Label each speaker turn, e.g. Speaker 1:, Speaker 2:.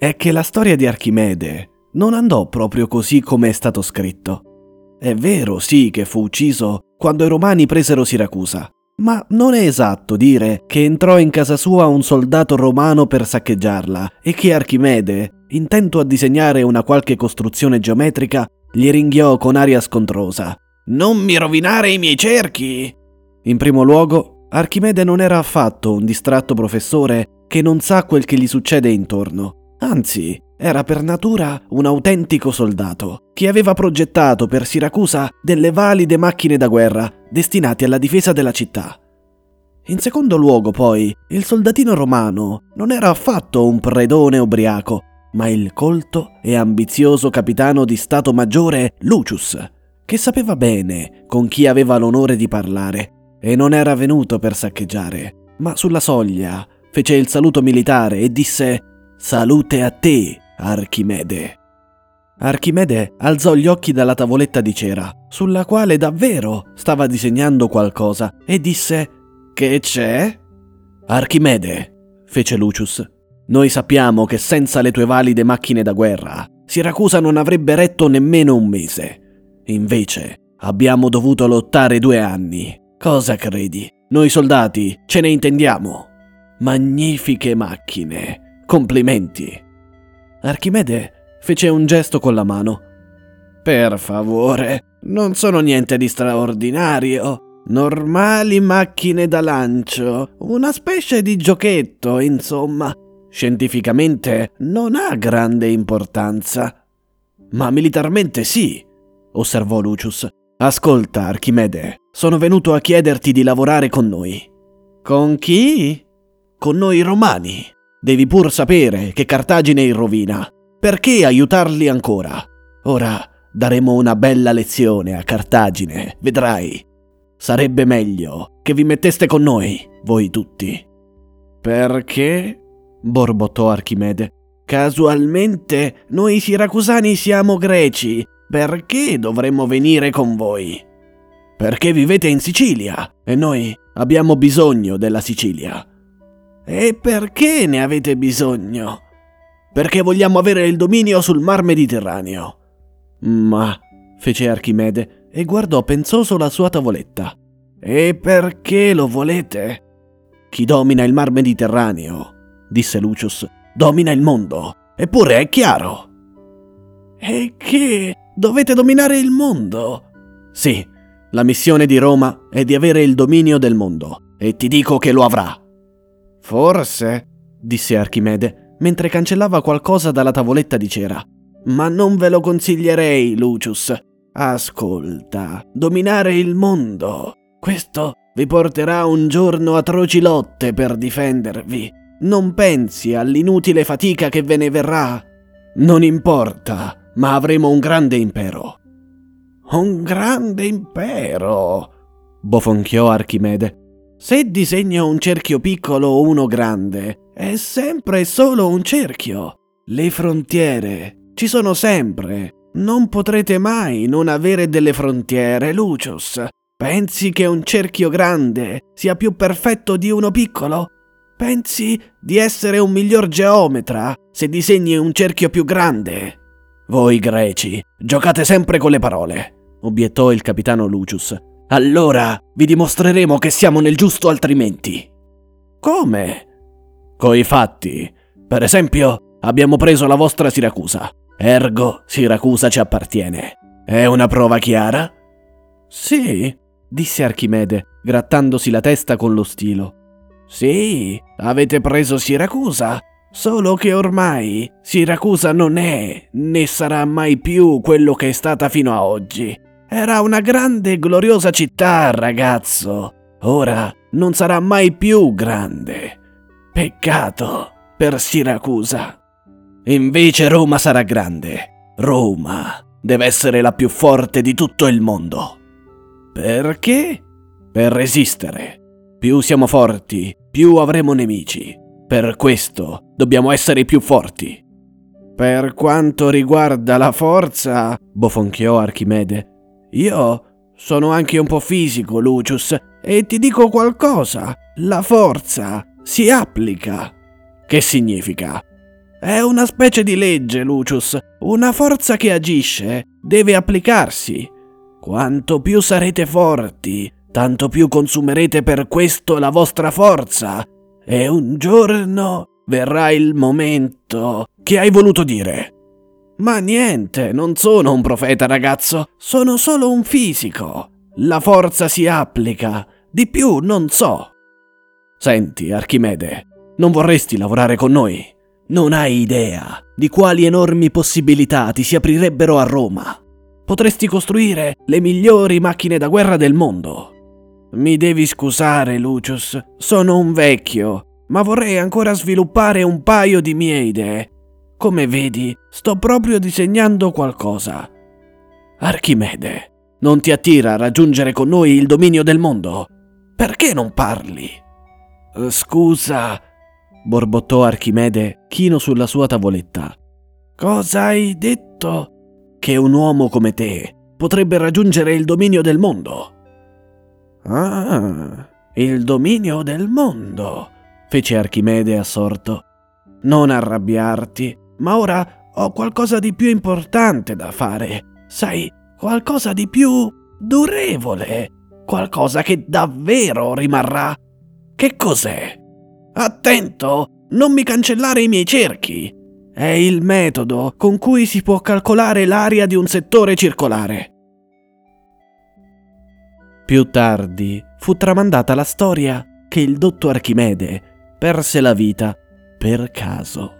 Speaker 1: È che la storia di Archimede non andò proprio così come è stato scritto. È vero, sì, che fu ucciso quando i romani presero Siracusa, ma non è esatto dire che entrò in casa sua un soldato romano per saccheggiarla e che Archimede, intento a disegnare una qualche costruzione geometrica, gli ringhiò con aria scontrosa. Non mi rovinare i miei cerchi! In primo luogo, Archimede non era affatto un distratto professore che non sa quel che gli succede intorno. Anzi, era per natura un autentico soldato, che aveva progettato per Siracusa delle valide macchine da guerra destinate alla difesa della città. In secondo luogo, poi, il soldatino romano non era affatto un predone ubriaco, ma il colto e ambizioso capitano di Stato Maggiore Lucius, che sapeva bene con chi aveva l'onore di parlare, e non era venuto per saccheggiare, ma sulla soglia fece il saluto militare e disse Salute a te, Archimede. Archimede alzò gli occhi dalla tavoletta di cera, sulla quale davvero stava disegnando qualcosa, e disse Che c'è? Archimede, fece Lucius, noi sappiamo che senza le tue valide macchine da guerra, Siracusa non avrebbe retto nemmeno un mese. Invece, abbiamo dovuto lottare due anni. Cosa credi? Noi soldati ce ne intendiamo. Magnifiche macchine. Complimenti. Archimede fece un gesto con la mano. Per favore, non sono niente di straordinario. Normali macchine da lancio, una specie di giochetto, insomma. Scientificamente non ha grande importanza. Ma militarmente sì, osservò Lucius. Ascolta, Archimede, sono venuto a chiederti di lavorare con noi. Con chi? Con noi romani. Devi pur sapere che Cartagine è in rovina. Perché aiutarli ancora? Ora daremo una bella lezione a Cartagine, vedrai. Sarebbe meglio che vi metteste con noi, voi tutti. Perché? borbottò Archimede. Casualmente noi siracusani siamo greci. Perché dovremmo venire con voi? Perché vivete in Sicilia e noi abbiamo bisogno della Sicilia. E perché ne avete bisogno? Perché vogliamo avere il dominio sul mar Mediterraneo. Ma, fece Archimede e guardò pensoso la sua tavoletta. E perché lo volete? Chi domina il mar Mediterraneo, disse Lucius, domina il mondo. Eppure è chiaro. E che dovete dominare il mondo? Sì, la missione di Roma è di avere il dominio del mondo, e ti dico che lo avrà. Forse, disse Archimede, mentre cancellava qualcosa dalla tavoletta di cera. Ma non ve lo consiglierei, Lucius. Ascolta, dominare il mondo. Questo vi porterà un giorno atroci lotte per difendervi. Non pensi all'inutile fatica che ve ne verrà? Non importa, ma avremo un grande impero. Un grande impero, bofonchiò Archimede. Se disegno un cerchio piccolo o uno grande, è sempre solo un cerchio. Le frontiere ci sono sempre. Non potrete mai non avere delle frontiere, Lucius. Pensi che un cerchio grande sia più perfetto di uno piccolo? Pensi di essere un miglior geometra se disegni un cerchio più grande? Voi greci giocate sempre con le parole, obiettò il capitano Lucius. Allora vi dimostreremo che siamo nel giusto altrimenti. Come? Coi fatti. Per esempio, abbiamo preso la vostra Siracusa. Ergo, Siracusa ci appartiene. È una prova chiara? Sì, disse Archimede, grattandosi la testa con lo stilo. Sì, avete preso Siracusa, solo che ormai Siracusa non è né sarà mai più quello che è stata fino a oggi. Era una grande e gloriosa città, ragazzo. Ora non sarà mai più grande. Peccato, per Siracusa. Invece Roma sarà grande. Roma deve essere la più forte di tutto il mondo. Perché? Per resistere. Più siamo forti, più avremo nemici. Per questo dobbiamo essere più forti. Per quanto riguarda la forza, bofonchiò Archimede, io sono anche un po' fisico, Lucius, e ti dico qualcosa. La forza si applica. Che significa? È una specie di legge, Lucius. Una forza che agisce deve applicarsi. Quanto più sarete forti, tanto più consumerete per questo la vostra forza. E un giorno verrà il momento che hai voluto dire. Ma niente, non sono un profeta, ragazzo, sono solo un fisico. La forza si applica, di più non so. Senti, Archimede, non vorresti lavorare con noi? Non hai idea di quali enormi possibilità ti si aprirebbero a Roma. Potresti costruire le migliori macchine da guerra del mondo. Mi devi scusare, Lucius, sono un vecchio, ma vorrei ancora sviluppare un paio di mie idee. Come vedi, sto proprio disegnando qualcosa. Archimede, non ti attira a raggiungere con noi il dominio del mondo? Perché non parli? Scusa, borbottò Archimede chino sulla sua tavoletta. Cosa hai detto? Che un uomo come te potrebbe raggiungere il dominio del mondo. Ah, il dominio del mondo, fece Archimede assorto. Non arrabbiarti, ma ora ho qualcosa di più importante da fare. Sai, qualcosa di più durevole, qualcosa che davvero rimarrà. Che cos'è? Attento, non mi cancellare i miei cerchi. È il metodo con cui si può calcolare l'area di un settore circolare. Più tardi fu tramandata la storia che il dotto Archimede perse la vita per caso.